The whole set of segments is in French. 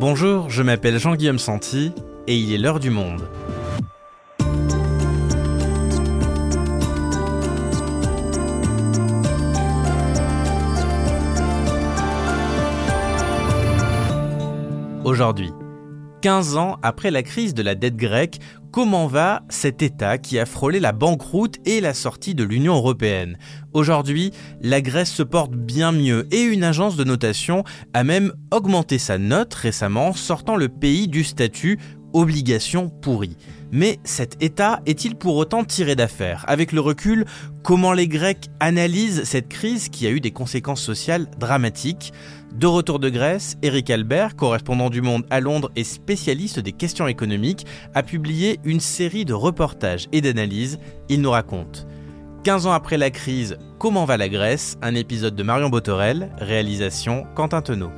Bonjour, je m'appelle Jean-Guillaume Santi et il est l'heure du monde. Aujourd'hui, 15 ans après la crise de la dette grecque, comment va cet État qui a frôlé la banqueroute et la sortie de l'Union européenne? Aujourd'hui, la Grèce se porte bien mieux et une agence de notation a même augmenté sa note récemment, sortant le pays du statut obligation pourrie. Mais cet État est-il pour autant tiré d'affaire? Avec le recul, comment les Grecs analysent cette crise qui a eu des conséquences sociales dramatiques? De retour de Grèce, Eric Albert, correspondant du Monde à Londres et spécialiste des questions économiques, a publié une série de reportages et d'analyses. Il nous raconte 15 ans après la crise, comment va la Grèce? Un épisode de Marion Botorel, réalisation Quentin Tenot.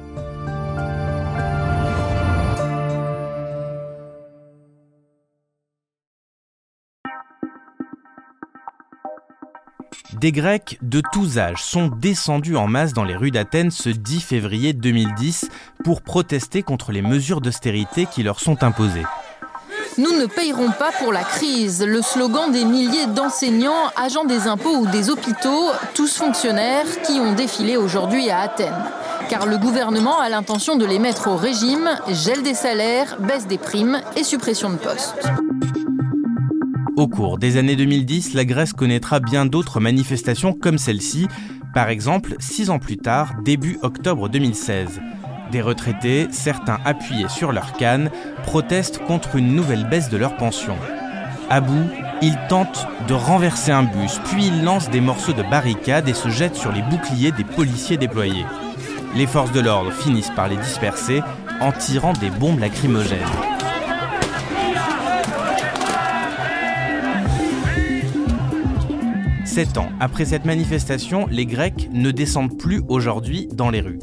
Des Grecs de tous âges sont descendus en masse dans les rues d'Athènes ce 10 février 2010 pour protester contre les mesures d'austérité qui leur sont imposées. Nous ne payerons pas pour la crise. Le slogan des milliers d'enseignants, agents des impôts ou des hôpitaux, tous fonctionnaires, qui ont défilé aujourd'hui à Athènes. Car le gouvernement a l'intention de les mettre au régime, gel des salaires, baisse des primes et suppression de postes. Au cours des années 2010, la Grèce connaîtra bien d'autres manifestations comme celle-ci, par exemple six ans plus tard, début octobre 2016. Des retraités, certains appuyés sur leur canne, protestent contre une nouvelle baisse de leur pension. À bout, ils tentent de renverser un bus, puis ils lancent des morceaux de barricades et se jettent sur les boucliers des policiers déployés. Les forces de l'ordre finissent par les disperser en tirant des bombes lacrymogènes. Sept ans après cette manifestation, les Grecs ne descendent plus aujourd'hui dans les rues.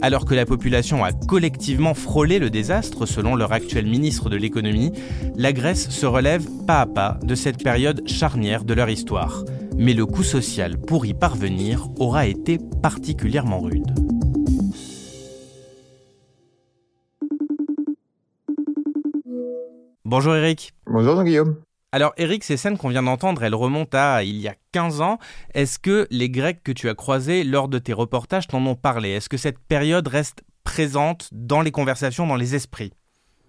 Alors que la population a collectivement frôlé le désastre, selon leur actuel ministre de l'économie, la Grèce se relève pas à pas de cette période charnière de leur histoire. Mais le coût social pour y parvenir aura été particulièrement rude. Bonjour Eric. Bonjour Jean-Guillaume. Alors Eric, ces scènes qu'on vient d'entendre, elles remontent à il y a 15 ans. Est-ce que les Grecs que tu as croisés lors de tes reportages t'en ont parlé? Est-ce que cette période reste présente dans les conversations, dans les esprits?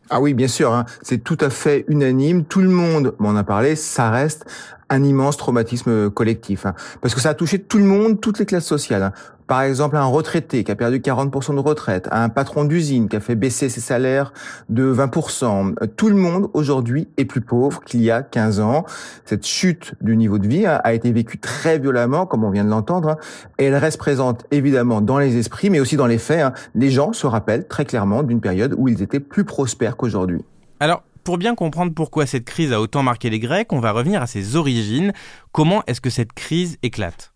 Ah oui, bien sûr, hein. c'est tout à fait unanime. Tout le monde m'en a parlé. Ça reste un immense traumatisme collectif, hein. parce que ça a touché tout le monde, toutes les classes sociales. Hein. Par exemple, un retraité qui a perdu 40% de retraite, un patron d'usine qui a fait baisser ses salaires de 20%. Tout le monde aujourd'hui est plus pauvre qu'il y a 15 ans. Cette chute du niveau de vie a été vécue très violemment, comme on vient de l'entendre, et elle reste présente évidemment dans les esprits, mais aussi dans les faits. Les gens se rappellent très clairement d'une période où ils étaient plus prospères qu'aujourd'hui. Alors, pour bien comprendre pourquoi cette crise a autant marqué les Grecs, on va revenir à ses origines. Comment est-ce que cette crise éclate?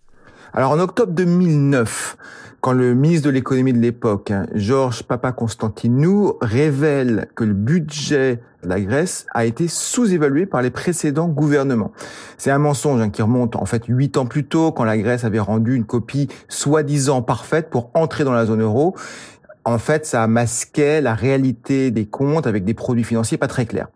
Alors en octobre 2009, quand le ministre de l'économie de l'époque, hein, Georges Papakonstantinou, révèle que le budget de la Grèce a été sous-évalué par les précédents gouvernements. C'est un mensonge hein, qui remonte en fait huit ans plus tôt, quand la Grèce avait rendu une copie soi-disant parfaite pour entrer dans la zone euro. En fait, ça masquait la réalité des comptes avec des produits financiers pas très clairs.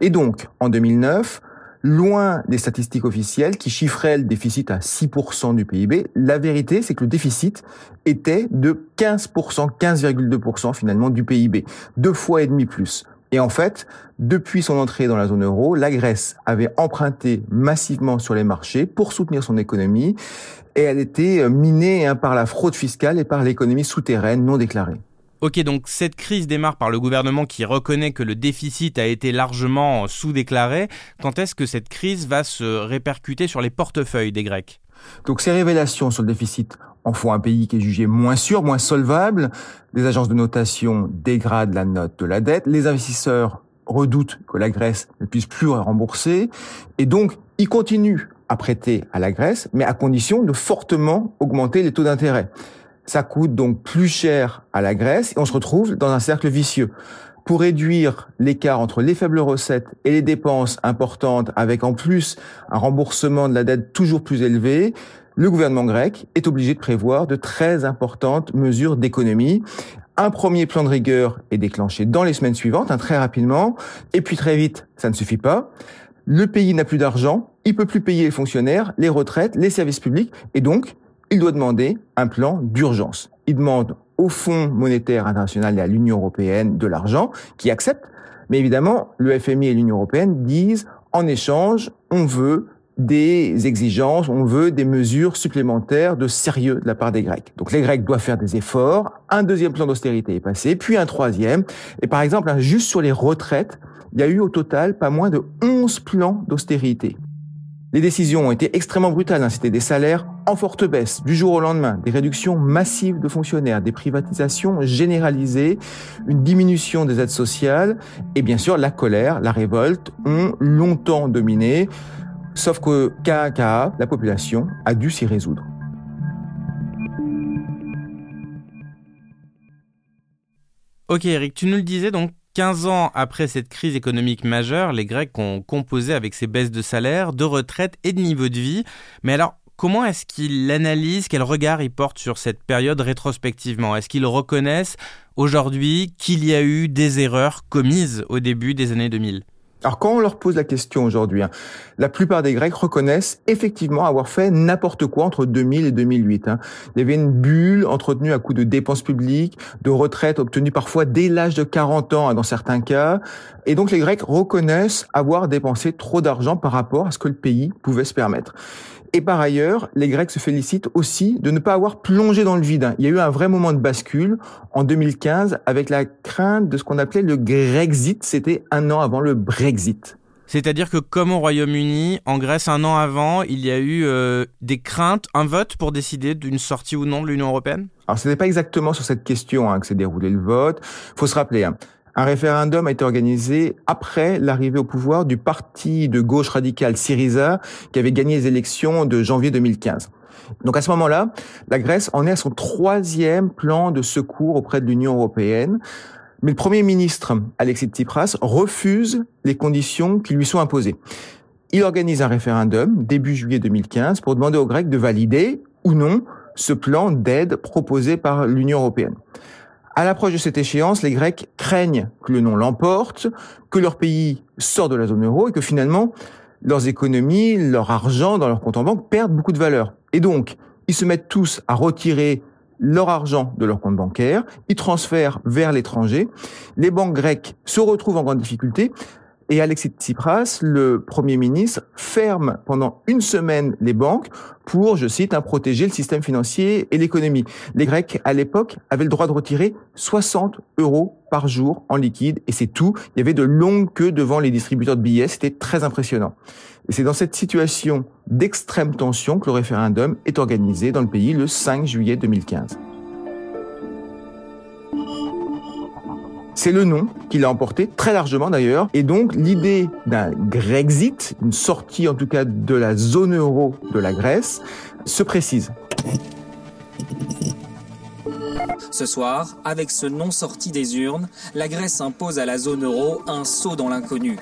Et donc, en 2009, loin des statistiques officielles qui chiffraient le déficit à 6% du PIB. La vérité, c'est que le déficit était de 15%, 15,2% finalement du PIB, deux fois et demi plus. Et en fait, depuis son entrée dans la zone euro, la Grèce avait emprunté massivement sur les marchés pour soutenir son économie et elle était minée hein, par la fraude fiscale et par l'économie souterraine non déclarée. Ok, donc cette crise démarre par le gouvernement qui reconnaît que le déficit a été largement sous-déclaré. Quand est-ce que cette crise va se répercuter sur les portefeuilles des Grecs? Donc ces révélations sur le déficit en font un pays qui est jugé moins sûr, moins solvable. Les agences de notation dégradent la note de la dette. Les investisseurs redoutent que la Grèce ne puisse plus rembourser. Et donc, ils continuent à prêter à la Grèce, mais à condition de fortement augmenter les taux d'intérêt. Ça coûte donc plus cher à la Grèce et on se retrouve dans un cercle vicieux. Pour réduire l'écart entre les faibles recettes et les dépenses importantes, avec en plus un remboursement de la dette toujours plus élevé, le gouvernement grec est obligé de prévoir de très importantes mesures d'économie Un premier plan de rigueur est déclenché dans les semaines suivantes, hein, très rapidement, et puis très vite, ça ne suffit pas. Le pays n'a plus d'argent, il peut plus payer les fonctionnaires, les retraites, les services publics, et donc il doit demander un plan d'urgence. Il demande au Fonds monétaire international et à l'Union européenne de l'argent, qui accepte. Mais évidemment, le FMI et l'Union européenne disent en échange, on veut des exigences, on veut des mesures supplémentaires de sérieux de la part des Grecs. Donc les Grecs doivent faire des efforts, un deuxième plan d'austérité est passé, puis un troisième, et par exemple, juste sur les retraites, il y a eu au total pas moins de 11 plans d'austérité. Les décisions ont été extrêmement brutales. Hein. C'était des salaires en forte baisse du jour au lendemain, des réductions massives de fonctionnaires, des privatisations généralisées, une diminution des aides sociales et bien sûr la colère, la révolte ont longtemps dominé. Sauf que KKA, la population, a dû s'y résoudre. Ok Eric, tu nous le disais donc 15 ans après cette crise économique majeure, les Grecs ont composé avec ces baisses de salaire, de retraite et de niveau de vie. Mais alors, comment est-ce qu'ils l'analysent? Quel regard ils portent sur cette période rétrospectivement? Est-ce qu'ils reconnaissent aujourd'hui qu'il y a eu des erreurs commises au début des années 2000 alors quand on leur pose la question aujourd'hui, hein, la plupart des Grecs reconnaissent effectivement avoir fait n'importe quoi entre 2000 et 2008. Hein. Il y avait une bulle entretenue à coup de dépenses publiques, de retraites obtenues parfois dès l'âge de 40 ans hein, dans certains cas. Et donc les Grecs reconnaissent avoir dépensé trop d'argent par rapport à ce que le pays pouvait se permettre. Et par ailleurs, les Grecs se félicitent aussi de ne pas avoir plongé dans le vide. Il y a eu un vrai moment de bascule en 2015 avec la crainte de ce qu'on appelait le Grexit. C'était un an avant le Brexit. C'est-à-dire que comme au Royaume-Uni, en Grèce, un an avant, il y a eu euh, des craintes, un vote pour décider d'une sortie ou non de l'Union européenne? Alors ce n'est pas exactement sur cette question hein, que s'est déroulé le vote. faut se rappeler, hein, un référendum a été organisé après l'arrivée au pouvoir du parti de gauche radicale Syriza qui avait gagné les élections de janvier 2015. Donc à ce moment-là, la Grèce en est à son troisième plan de secours auprès de l'Union européenne. Mais le Premier ministre, Alexis Tsipras, refuse les conditions qui lui sont imposées. Il organise un référendum début juillet 2015 pour demander aux Grecs de valider ou non ce plan d'aide proposé par l'Union européenne. À l'approche de cette échéance, les Grecs craignent que le nom l'emporte, que leur pays sorte de la zone euro et que finalement leurs économies, leur argent dans leur compte en banque perdent beaucoup de valeur. Et donc, ils se mettent tous à retirer leur argent de leur compte bancaire, ils transfèrent vers l'étranger. Les banques grecques se retrouvent en grande difficulté et Alexis Tsipras, le Premier ministre, ferme pendant une semaine les banques pour, je cite, hein, protéger le système financier et l'économie. Les Grecs, à l'époque, avaient le droit de retirer 60 euros par jour en liquide et c'est tout. Il y avait de longues queues devant les distributeurs de billets. C'était très impressionnant. Et c'est dans cette situation d'extrême tension que le référendum est organisé dans le pays le 5 juillet 2015. C'est le nom qui l'a emporté, très largement d'ailleurs. Et donc l'idée d'un Grexit, une sortie en tout cas de la zone euro de la Grèce, se précise. Ce soir, avec ce non sorti des urnes, la Grèce impose à la zone euro un saut dans l'inconnu.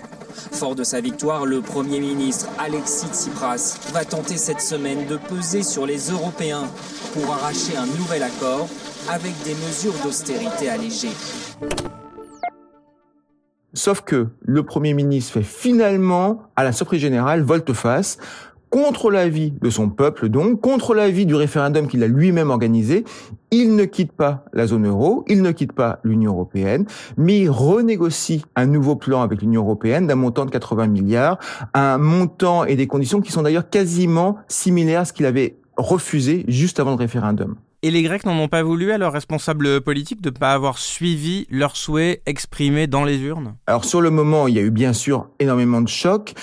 Fort de sa victoire, le Premier ministre Alexis Tsipras va tenter cette semaine de peser sur les Européens pour arracher un nouvel accord avec des mesures d'austérité allégées. Sauf que le Premier ministre fait finalement, à la surprise générale, volte-face contre l'avis de son peuple, donc contre l'avis du référendum qu'il a lui-même organisé, il ne quitte pas la zone euro, il ne quitte pas l'Union européenne, mais il renégocie un nouveau plan avec l'Union européenne d'un montant de 80 milliards, un montant et des conditions qui sont d'ailleurs quasiment similaires à ce qu'il avait refusé juste avant le référendum. Et les Grecs n'en ont pas voulu à leurs responsables politiques de ne pas avoir suivi leurs souhaits exprimés dans les urnes? Alors sur le moment, il y a eu bien sûr énormément de chocs,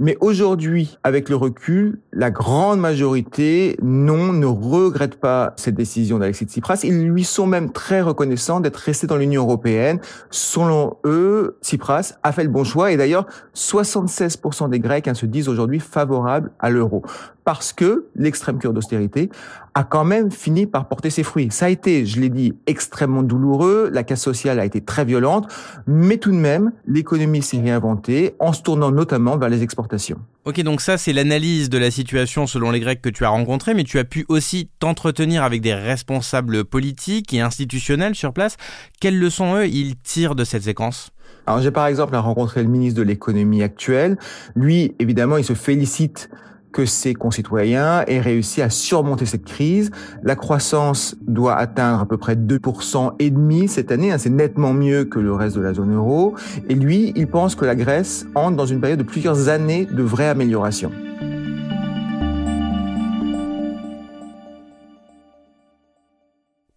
mais aujourd'hui, avec le recul, la grande majorité, non, ne regrette pas cette décision d'Alexis Tsipras. Ils lui sont même très reconnaissants d'être resté dans l'Union européenne. Selon eux, Tsipras a fait le bon choix et d'ailleurs, 76% des Grecs hein, se disent aujourd'hui favorables à l'euro. Parce que l'extrême cure d'austérité a quand même fini par porter ses fruits. Ça a été, je l'ai dit, extrêmement douloureux, la casse sociale a été très violente, mais tout de même, l'économie s'est réinventée en se tournant notamment vers les exportations. Ok, donc ça c'est l'analyse de la situation selon les Grecs que tu as rencontrés, mais tu as pu aussi t'entretenir avec des responsables politiques et institutionnels sur place. Quelles leçons, eux, ils tirent de cette séquence? Alors j'ai par exemple rencontré le ministre de l'économie actuel. Lui, évidemment, il se félicite que ses concitoyens aient réussi à surmonter cette crise. La croissance doit atteindre à peu près 2% et demi cette année. Hein, c'est nettement mieux que le reste de la zone euro. Et lui, il pense que la Grèce entre dans une période de plusieurs années de vraie amélioration.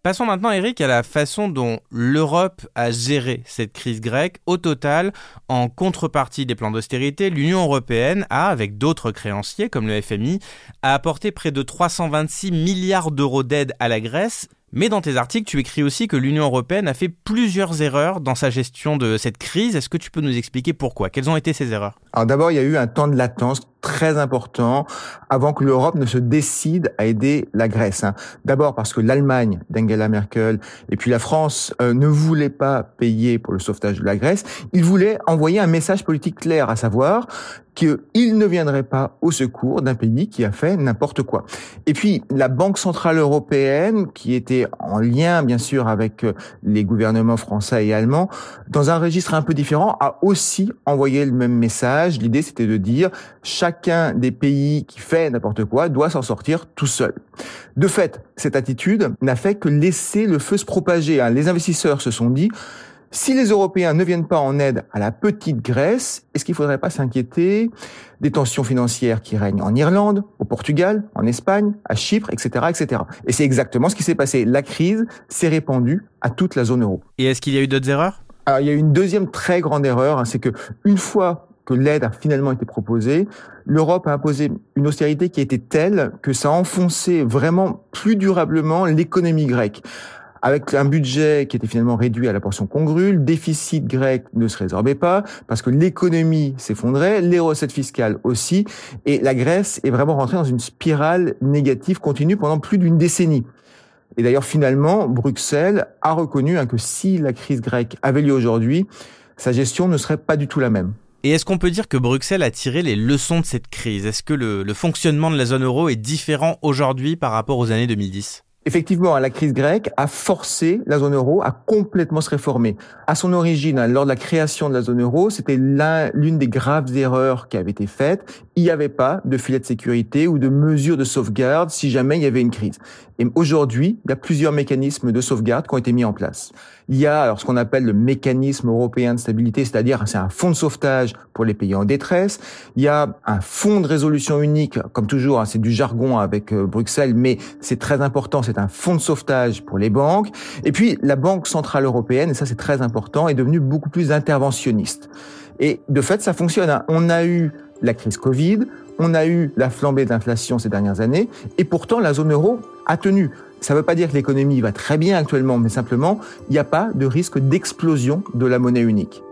Passons maintenant, Eric, à la façon dont l'Europe a géré cette crise grecque. Au total, en contrepartie des plans d'austérité, l'Union européenne a, avec d'autres créanciers comme le FMI, a apporté près de 326 milliards d'euros d'aide à la Grèce. Mais dans tes articles, tu écris aussi que l'Union européenne a fait plusieurs erreurs dans sa gestion de cette crise. Est-ce que tu peux nous expliquer pourquoi? Quelles ont été ces erreurs? Alors d'abord, il y a eu un temps de latence très important avant que l'Europe ne se décide à aider la Grèce. Hein. D'abord parce que l'Allemagne d'Angela Merkel et puis la France euh, ne voulaient pas payer pour le sauvetage de la Grèce. Ils voulaient envoyer un message politique clair, à savoir qu'ils ne viendraient pas au secours d'un pays qui a fait n'importe quoi. Et puis la Banque centrale européenne, qui était en lien bien sûr avec euh, les gouvernements français et allemands, dans un registre un peu différent, a aussi envoyé le même message. L'idée c'était de dire chaque chacun des pays qui fait n'importe quoi doit s'en sortir tout seul. De fait, cette attitude n'a fait que laisser le feu se propager. Hein. Les investisseurs se sont dit, si les Européens ne viennent pas en aide à la petite Grèce, est-ce qu'il ne faudrait pas s'inquiéter des tensions financières qui règnent en Irlande, au Portugal, en Espagne, à Chypre, etc., etc. Et c'est exactement ce qui s'est passé. La crise s'est répandue à toute la zone euro. Et est-ce qu'il y a eu d'autres erreurs? Alors, il y a eu une deuxième très grande erreur, hein, c'est que une fois que l'aide a finalement été proposée, l'Europe a imposé une austérité qui a été telle que ça a enfoncé vraiment plus durablement l'économie grecque. Avec un budget qui était finalement réduit à la portion congrue, le déficit grec ne se résorbait pas parce que l'économie s'effondrait, les recettes fiscales aussi, et la Grèce est vraiment rentrée dans une spirale négative continue pendant plus d'une décennie. Et d'ailleurs, finalement, Bruxelles a reconnu hein, que si la crise grecque avait lieu aujourd'hui, sa gestion ne serait pas du tout la même. Et est-ce qu'on peut dire que Bruxelles a tiré les leçons de cette crise? Est-ce que le, fonctionnement de la zone euro est différent aujourd'hui par rapport aux années 2010 Effectivement, la crise grecque a forcé la zone euro à complètement se réformer. À son origine, hein, lors de la création de la zone euro, c'était l'une des graves erreurs qui avait été faite. Il n'y avait pas de filet de sécurité ou de mesures de sauvegarde si jamais il y avait une crise. Et aujourd'hui, il y a plusieurs mécanismes de sauvegarde qui ont été mis en place. Il y a ce qu'on appelle le mécanisme européen de stabilité, c'est-à-dire c'est un fonds de sauvetage pour les pays en détresse. Il y a un fonds de résolution unique, comme toujours, hein, c'est du jargon avec euh, Bruxelles, mais c'est très important, un fonds de sauvetage pour les banques. Et puis la Banque centrale européenne, et ça c'est très important, est devenue beaucoup plus interventionniste. Et de fait, ça fonctionne. Hein. On a eu la crise Covid, on a eu la flambée d'inflation ces dernières années, et pourtant la zone euro a tenu. Ça ne veut pas dire que l'économie va très bien actuellement, mais simplement, il n'y a pas de risque d'explosion de la monnaie unique.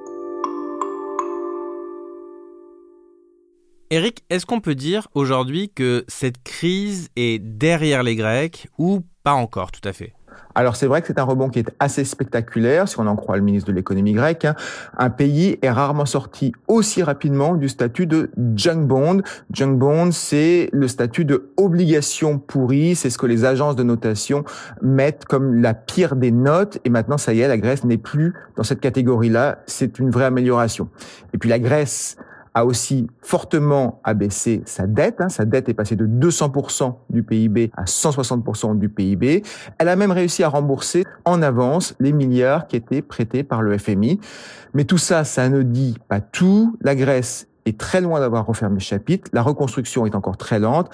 Eric, est-ce qu'on peut dire aujourd'hui que cette crise est derrière les Grecs ou pas encore tout à fait alors c'est vrai que c'est un rebond qui est assez spectaculaire, si on en croit le ministre de l'économie grec. Hein. Un pays est rarement sorti aussi rapidement du statut de junk bond. Junk bond, c'est le statut de obligation pourrie, c'est ce que les agences de notation mettent comme la pire des notes. Et maintenant, ça y est, la Grèce n'est plus dans cette catégorie-là. C'est une vraie amélioration. Et puis la Grèce a aussi fortement abaissé sa dette. Hein. Sa dette est passée de 200% du PIB à 160% du PIB. Elle a même réussi à rembourser en avance les milliards qui étaient prêtés par le FMI. Mais tout ça, ça ne dit pas tout. La Grèce est très loin d'avoir refermé le chapitre. La reconstruction est encore très lente,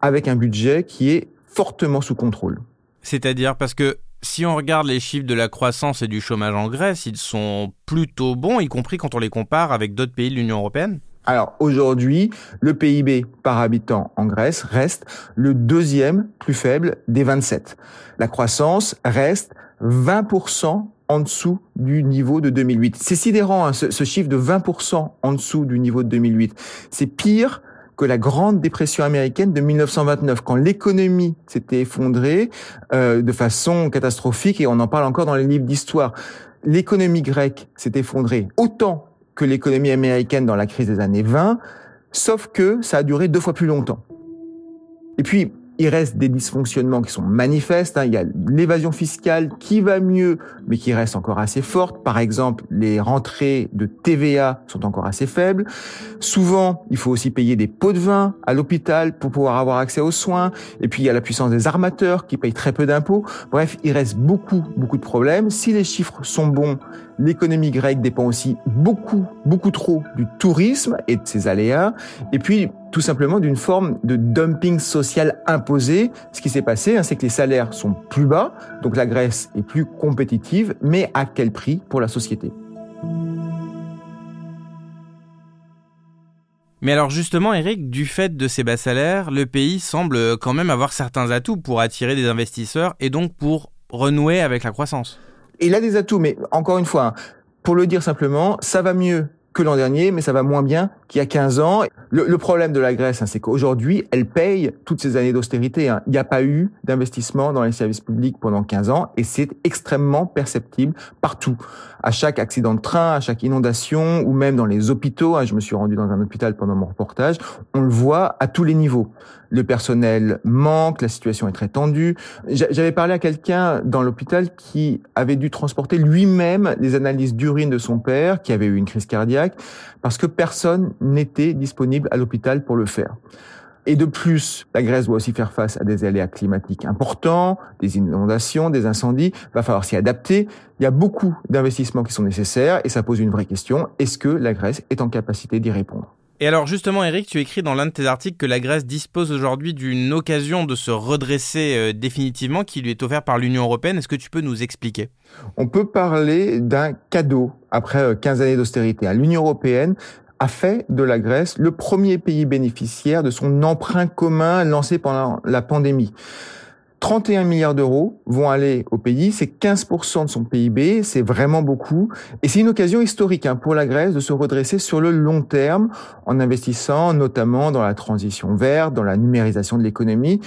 avec un budget qui est fortement sous contrôle. C'est-à-dire parce que si on regarde les chiffres de la croissance et du chômage en Grèce, ils sont plutôt bons, y compris quand on les compare avec d'autres pays de l'Union européenne alors aujourd'hui, le PIB par habitant en Grèce reste le deuxième plus faible des 27. La croissance reste 20% en dessous du niveau de 2008. C'est sidérant hein, ce, ce chiffre de 20% en dessous du niveau de 2008. C'est pire que la grande dépression américaine de 1929, quand l'économie s'était effondrée euh, de façon catastrophique, et on en parle encore dans les livres d'histoire. L'économie grecque s'est effondrée autant que l'économie américaine dans la crise des années 20, sauf que ça a duré deux fois plus longtemps. Et puis, il reste des dysfonctionnements qui sont manifestes. Hein. Il y a l'évasion fiscale qui va mieux, mais qui reste encore assez forte. Par exemple, les rentrées de TVA sont encore assez faibles. Souvent, il faut aussi payer des pots de vin à l'hôpital pour pouvoir avoir accès aux soins. Et puis, il y a la puissance des armateurs qui payent très peu d'impôts. Bref, il reste beaucoup, beaucoup de problèmes. Si les chiffres sont bons, l'économie grecque dépend aussi beaucoup, beaucoup trop du tourisme et de ses aléas. Et puis, tout simplement d'une forme de dumping social imposé. Ce qui s'est passé, hein, c'est que les salaires sont plus bas, donc la Grèce est plus compétitive, mais à quel prix pour la société? Mais alors justement, Eric, du fait de ces bas salaires, le pays semble quand même avoir certains atouts pour attirer des investisseurs et donc pour renouer avec la croissance. Il a des atouts, mais encore une fois, hein, pour le dire simplement, ça va mieux que l'an dernier, mais ça va moins bien qu'il y a 15 ans. Le, problème de la Grèce, hein, c'est qu'aujourd'hui, elle paye toutes ces années d'austérité. Hein. Il n'y a pas eu d'investissement dans les services publics pendant 15 ans, et c'est extrêmement perceptible partout. À chaque accident de train, à chaque inondation, ou même dans les hôpitaux. Hein, je me suis rendu dans un hôpital pendant mon reportage. On le voit à tous les niveaux. Le personnel manque, la situation est très tendue. J'avais parlé à quelqu'un dans l'hôpital qui avait dû transporter lui-même les analyses d'urine de son père, qui avait eu une crise cardiaque, parce que personne n'était disponible à l'hôpital pour le faire. Et de plus, la Grèce doit aussi faire face à des aléas climatiques importants, des inondations, des incendies. Il va falloir s'y adapter. Il y a beaucoup d'investissements qui sont nécessaires et ça pose une vraie question. Est-ce que la Grèce est en capacité d'y répondre? Et alors justement, Eric, tu écris dans l'un de tes articles que la Grèce dispose aujourd'hui d'une occasion de se redresser euh, définitivement qui lui est offerte par l'Union européenne. Est-ce que tu peux nous expliquer? On peut parler d'un cadeau après 15 euh, années d'austérité. L'Union européenne a fait de la Grèce le premier pays bénéficiaire de son emprunt commun lancé pendant la pandémie. 31 milliards d'euros vont aller au pays, c'est 15% de son PIB, c'est vraiment beaucoup. Et c'est une occasion historique hein, pour la Grèce de se redresser sur le long terme en investissant notamment dans la transition verte, dans la numérisation de l'économie,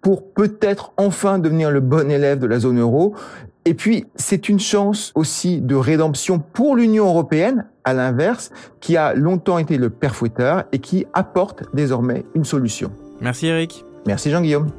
pour peut-être enfin devenir le bon élève de la zone euro. Et puis, c'est une chance aussi de rédemption pour l'Union européenne, à l'inverse, qui a longtemps été le père fouetteur et qui apporte désormais une solution. Merci Eric. Merci Jean-Guillaume.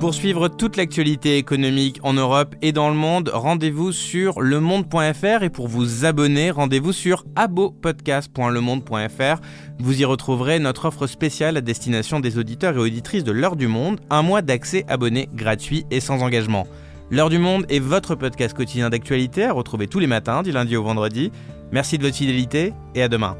Pour suivre toute l'actualité économique en Europe et dans le monde, rendez-vous sur lemonde.fr et pour vous abonner, rendez-vous sur abopodcast.lemonde.fr. Vous y retrouverez notre offre spéciale à destination des auditeurs et auditrices de l'heure du monde, un mois d'accès abonné gratuit et sans engagement. L'heure du monde est votre podcast quotidien d'actualité à retrouver tous les matins du lundi au vendredi. Merci de votre fidélité et à demain.